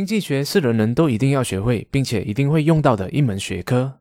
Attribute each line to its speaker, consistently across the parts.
Speaker 1: 经济学是人人都一定要学会，并且一定会用到的一门学科。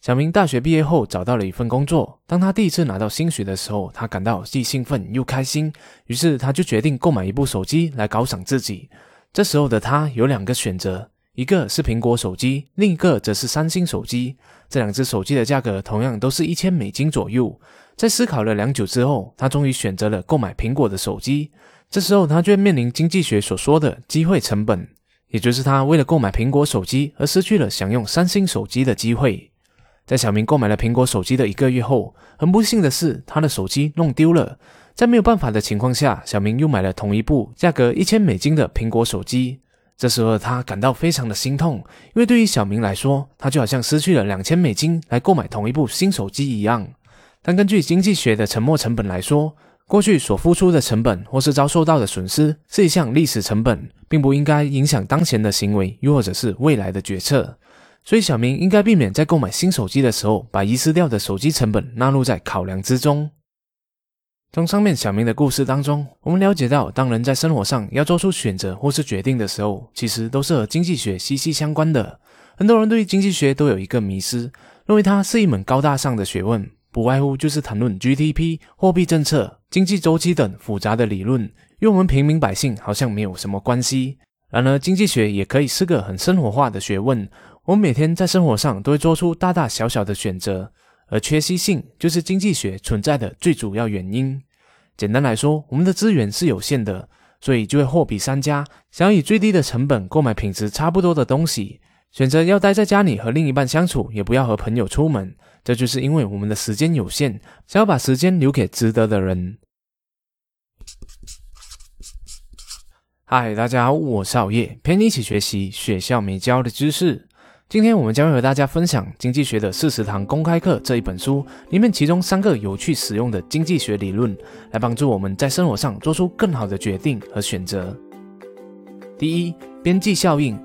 Speaker 1: 小明大学毕业后找到了一份工作，当他第一次拿到薪水的时候，他感到既兴奋又开心，于是他就决定购买一部手机来犒赏自己。这时候的他有两个选择，一个是苹果手机，另一个则是三星手机。这两只手机的价格同样都是一千美金左右。在思考了良久之后，他终于选择了购买苹果的手机。这时候他却面临经济学所说的机会成本。也就是他为了购买苹果手机而失去了享用三星手机的机会。在小明购买了苹果手机的一个月后，很不幸的是，他的手机弄丢了。在没有办法的情况下，小明又买了同一部价格一千美金的苹果手机。这时候他感到非常的心痛，因为对于小明来说，他就好像失去了两千美金来购买同一部新手机一样。但根据经济学的沉没成本来说，过去所付出的成本或是遭受到的损失是一项历史成本，并不应该影响当前的行为，又或者是未来的决策。所以，小明应该避免在购买新手机的时候把遗失掉的手机成本纳入在考量之中。从上面小明的故事当中，我们了解到，当人在生活上要做出选择或是决定的时候，其实都是和经济学息息相关的。很多人对于经济学都有一个迷思，认为它是一门高大上的学问。不外乎就是谈论 GDP、货币政策、经济周期等复杂的理论，与我们平民百姓好像没有什么关系。然而，经济学也可以是个很生活化的学问。我们每天在生活上都会做出大大小小的选择，而缺席性就是经济学存在的最主要原因。简单来说，我们的资源是有限的，所以就会货比三家，想要以最低的成本购买品质差不多的东西。选择要待在家里和另一半相处，也不要和朋友出门。这就是因为我们的时间有限，想要把时间留给值得的人。嗨，大家好，我是熬夜，陪你一起学习学校没教的知识。今天我们将会和大家分享《经济学的四十堂公开课》这一本书里面其中三个有趣实用的经济学理论，来帮助我们在生活上做出更好的决定和选择。第一，边际效应。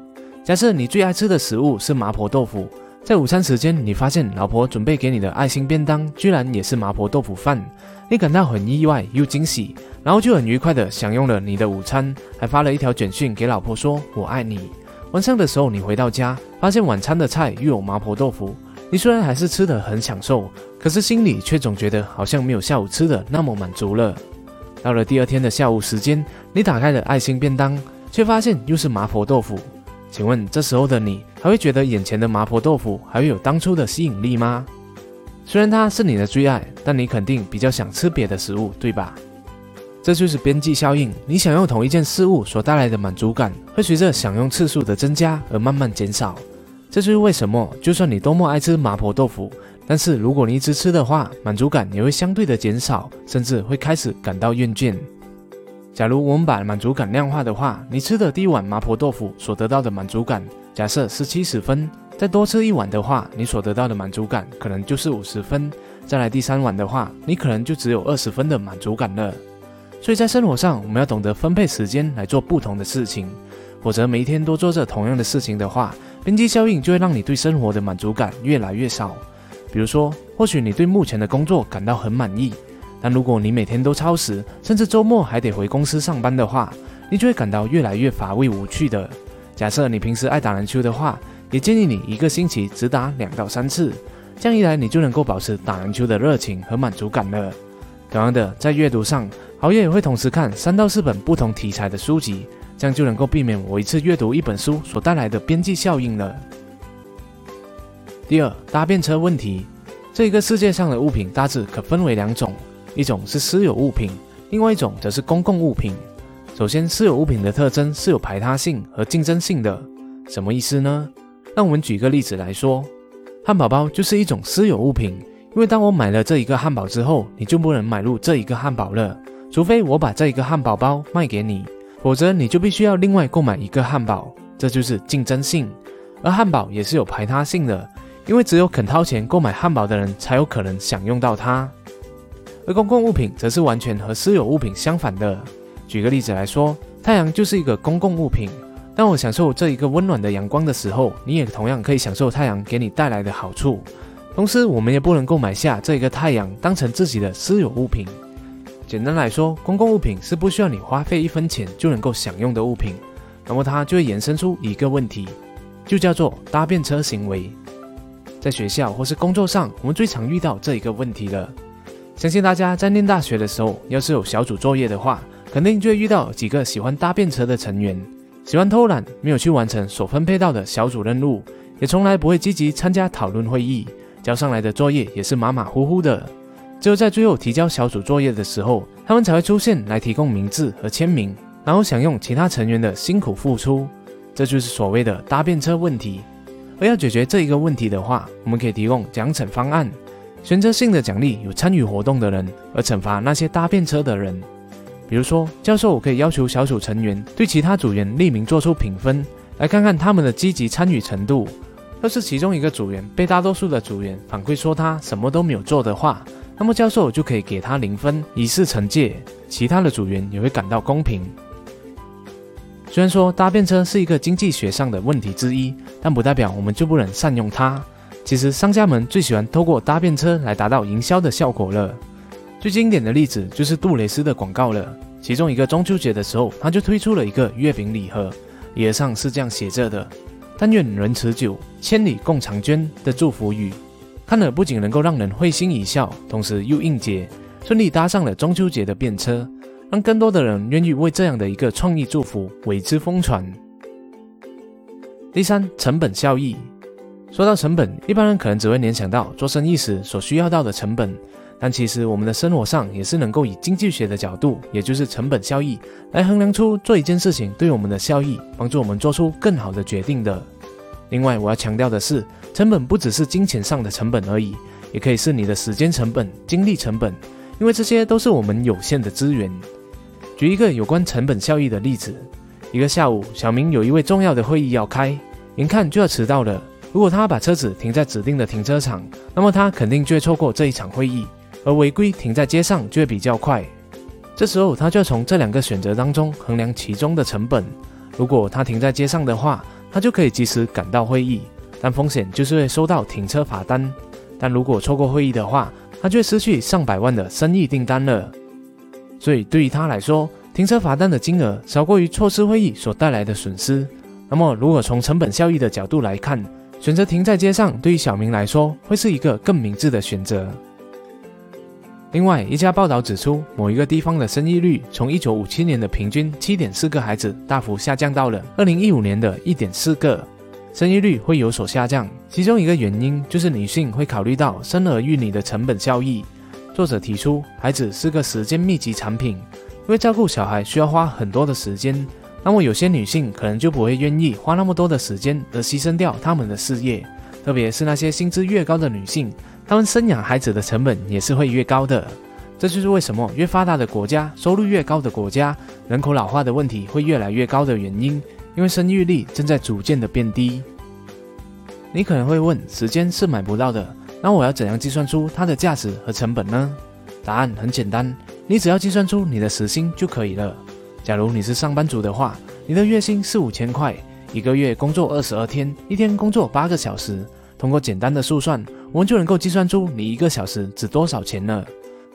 Speaker 1: 假设你最爱吃的食物是麻婆豆腐。在午餐时间，你发现老婆准备给你的爱心便当居然也是麻婆豆腐饭，你感到很意外又惊喜，然后就很愉快的享用了你的午餐，还发了一条简讯给老婆说“我爱你”。晚上的时候，你回到家，发现晚餐的菜又有麻婆豆腐，你虽然还是吃的很享受，可是心里却总觉得好像没有下午吃的那么满足了。到了第二天的下午时间，你打开了爱心便当，却发现又是麻婆豆腐。请问这时候的你还会觉得眼前的麻婆豆腐还会有当初的吸引力吗？虽然它是你的最爱，但你肯定比较想吃别的食物，对吧？这就是边际效应。你想用同一件事物所带来的满足感，会随着享用次数的增加而慢慢减少。这就是为什么，就算你多么爱吃麻婆豆腐，但是如果你一直吃的话，满足感也会相对的减少，甚至会开始感到厌倦。假如我们把满足感量化的话，你吃的第一碗麻婆豆腐所得到的满足感，假设是七十分，再多吃一碗的话，你所得到的满足感可能就是五十分。再来第三碗的话，你可能就只有二十分的满足感了。所以在生活上，我们要懂得分配时间来做不同的事情，否则每一天都做着同样的事情的话，边际效应就会让你对生活的满足感越来越少。比如说，或许你对目前的工作感到很满意。但如果你每天都超时，甚至周末还得回公司上班的话，你就会感到越来越乏味无趣的。假设你平时爱打篮球的话，也建议你一个星期只打两到三次，这样一来你就能够保持打篮球的热情和满足感了。同样的，在阅读上，熬夜也会同时看三到四本不同题材的书籍，这样就能够避免我一次阅读一本书所带来的边际效应了。第二，搭便车问题，这个世界上的物品大致可分为两种。一种是私有物品，另外一种则是公共物品。首先，私有物品的特征是有排他性和竞争性的。什么意思呢？让我们举个例子来说，汉堡包就是一种私有物品，因为当我买了这一个汉堡之后，你就不能买入这一个汉堡了，除非我把这一个汉堡包卖给你，否则你就必须要另外购买一个汉堡。这就是竞争性。而汉堡也是有排他性的，因为只有肯掏钱购买汉堡的人才有可能享用到它。而公共物品则是完全和私有物品相反的。举个例子来说，太阳就是一个公共物品。当我享受这一个温暖的阳光的时候，你也同样可以享受太阳给你带来的好处。同时，我们也不能够买下这一个太阳当成自己的私有物品。简单来说，公共物品是不需要你花费一分钱就能够享用的物品。那么它就会衍生出一个问题，就叫做搭便车行为。在学校或是工作上，我们最常遇到这一个问题了。相信大家在念大学的时候，要是有小组作业的话，肯定就会遇到几个喜欢搭便车的成员，喜欢偷懒，没有去完成所分配到的小组任务，也从来不会积极参加讨论会议，交上来的作业也是马马虎虎的。只有在最后提交小组作业的时候，他们才会出现来提供名字和签名，然后享用其他成员的辛苦付出。这就是所谓的搭便车问题。而要解决这一个问题的话，我们可以提供奖惩方案，选择性的奖励有参与活动的人，而惩罚那些搭便车的人。比如说，教授可以要求小组成员对其他组员匿名做出评分，来看看他们的积极参与程度。要是其中一个组员被大多数的组员反馈说他什么都没有做的话，那么教授就可以给他零分，以示惩戒。其他的组员也会感到公平。虽然说搭便车是一个经济学上的问题之一，但不代表我们就不能善用它。其实商家们最喜欢透过搭便车来达到营销的效果了。最经典的例子就是杜蕾斯的广告了。其中一个中秋节的时候，他就推出了一个月饼礼盒，礼盒上是这样写着的：“但愿人持久，千里共婵娟”的祝福语。看了不仅能够让人会心一笑，同时又应节，顺利搭上了中秋节的便车。让更多的人愿意为这样的一个创意祝福为之疯传。第三，成本效益。说到成本，一般人可能只会联想到做生意时所需要到的成本，但其实我们的生活上也是能够以经济学的角度，也就是成本效益，来衡量出做一件事情对我们的效益，帮助我们做出更好的决定的。另外，我要强调的是，成本不只是金钱上的成本而已，也可以是你的时间成本、精力成本，因为这些都是我们有限的资源。举一个有关成本效益的例子：一个下午，小明有一位重要的会议要开，眼看就要迟到了。如果他把车子停在指定的停车场，那么他肯定就会错过这一场会议；而违规停在街上就会比较快。这时候，他就要从这两个选择当中衡量其中的成本。如果他停在街上的话，他就可以及时赶到会议，但风险就是会收到停车罚单；但如果错过会议的话，他就会失去上百万的生意订单了。所以对于他来说，停车罚单的金额少过于错失会议所带来的损失。那么，如果从成本效益的角度来看，选择停在街上对于小明来说会是一个更明智的选择。另外，一家报道指出，某一个地方的生育率从1957年的平均7.4个孩子，大幅下降到了2015年的1.4个。生育率会有所下降，其中一个原因就是女性会考虑到生儿育女的成本效益。作者提出，孩子是个时间密集产品，因为照顾小孩需要花很多的时间。那么有些女性可能就不会愿意花那么多的时间而牺牲掉他们的事业，特别是那些薪资越高的女性，她们生养孩子的成本也是会越高的。这就是为什么越发达的国家、收入越高的国家，人口老化的问题会越来越高的原因，因为生育率正在逐渐的变低。你可能会问，时间是买不到的。那我要怎样计算出它的价值和成本呢？答案很简单，你只要计算出你的时薪就可以了。假如你是上班族的话，你的月薪是五千块，一个月工作二十二天，一天工作八个小时。通过简单的速算，我们就能够计算出你一个小时值多少钱了。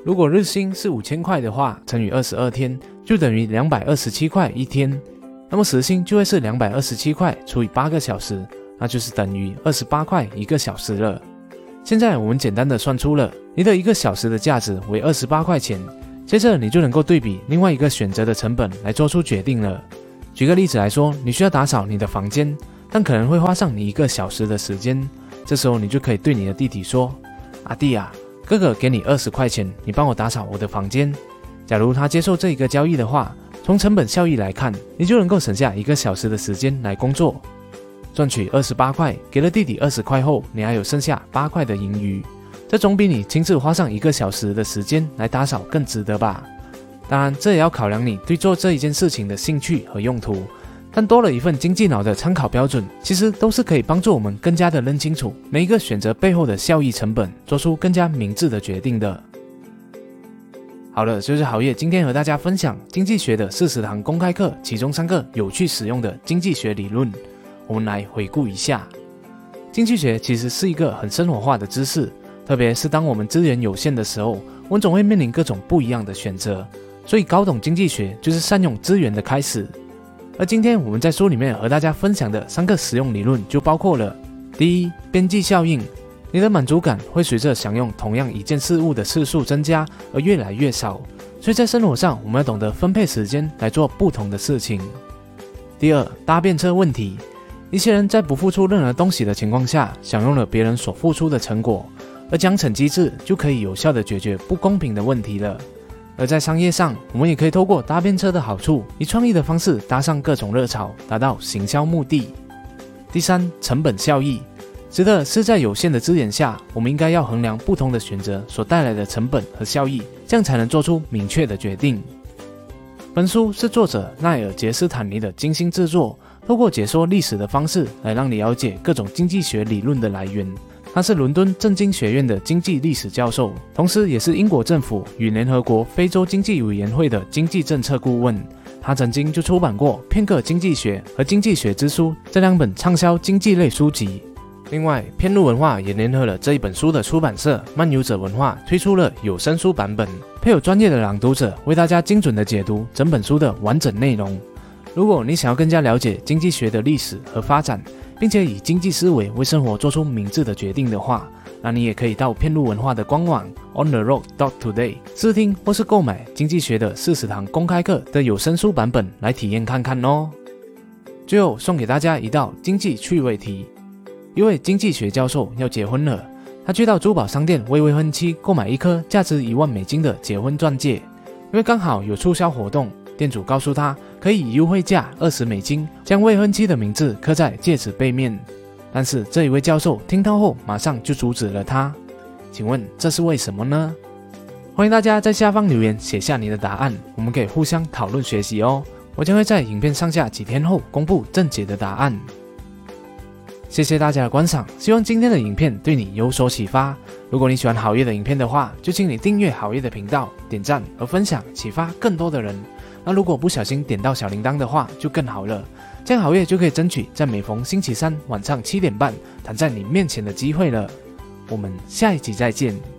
Speaker 1: 如果日薪是五千块的话，乘以二十二天，就等于两百二十七块一天。那么时薪就会是两百二十七块除以八个小时，那就是等于二十八块一个小时了。现在我们简单的算出了你的一个小时的价值为二十八块钱，接着你就能够对比另外一个选择的成本来做出决定了。举个例子来说，你需要打扫你的房间，但可能会花上你一个小时的时间。这时候你就可以对你的弟弟说：“阿弟啊，哥哥给你二十块钱，你帮我打扫我的房间。”假如他接受这一个交易的话，从成本效益来看，你就能够省下一个小时的时间来工作。赚取二十八块，给了弟弟二十块后，你还有剩下八块的盈余，这总比你亲自花上一个小时的时间来打扫更值得吧？当然，这也要考量你对做这一件事情的兴趣和用途。但多了一份经济脑的参考标准，其实都是可以帮助我们更加的认清楚每一个选择背后的效益成本，做出更加明智的决定的。好了，就是好业今天和大家分享经济学的四十堂公开课，其中三个有趣实用的经济学理论。我们来回顾一下，经济学其实是一个很生活化的知识，特别是当我们资源有限的时候，我们总会面临各种不一样的选择。所以，搞懂经济学就是善用资源的开始。而今天我们在书里面和大家分享的三个使用理论就包括了：第一，边际效应，你的满足感会随着享用同样一件事物的次数增加而越来越少，所以在生活上我们要懂得分配时间来做不同的事情。第二，搭便车问题，一些人在不付出任何东西的情况下，享用了别人所付出的成果，而奖惩机制就可以有效的解决不公平的问题了。而在商业上，我们也可以透过搭便车的好处，以创意的方式搭上各种热潮，达到行销目的。第三，成本效益，指的是在有限的资源下，我们应该要衡量不同的选择所带来的成本和效益，这样才能做出明确的决定。本书是作者奈尔·杰斯坦尼的精心制作，透过解说历史的方式来让你了解各种经济学理论的来源。他是伦敦政经学院的经济历史教授，同时也是英国政府与联合国非洲经济委员会的经济政策顾问。他曾经就出版过《片刻经济学》和《经济学之书》这两本畅销经济类书籍。另外，片路文化也联合了这一本书的出版社漫游者文化，推出了有声书版本，配有专业的朗读者为大家精准的解读整本书的完整内容。如果你想要更加了解经济学的历史和发展，并且以经济思维为生活做出明智的决定的话，那你也可以到片路文化的官网 on the road dot today 试听或是购买经济学的四十堂公开课的有声书版本来体验看看哦。最后送给大家一道经济趣味题：一位经济学教授要结婚了，他去到珠宝商店为未婚妻购买一颗价值一万美金的结婚钻戒，因为刚好有促销活动。店主告诉他，可以优惠价二十美金将未婚妻的名字刻在戒指背面。但是这一位教授听到后，马上就阻止了他。请问这是为什么呢？欢迎大家在下方留言写下你的答案，我们可以互相讨论学习哦。我将会在影片上架几天后公布正解的答案。谢谢大家的观赏，希望今天的影片对你有所启发。如果你喜欢好业的影片的话，就请你订阅好业的频道，点赞和分享，启发更多的人。那如果不小心点到小铃铛的话，就更好了。这样好月就可以争取在每逢星期三晚上七点半躺在你面前的机会了。我们下一集再见。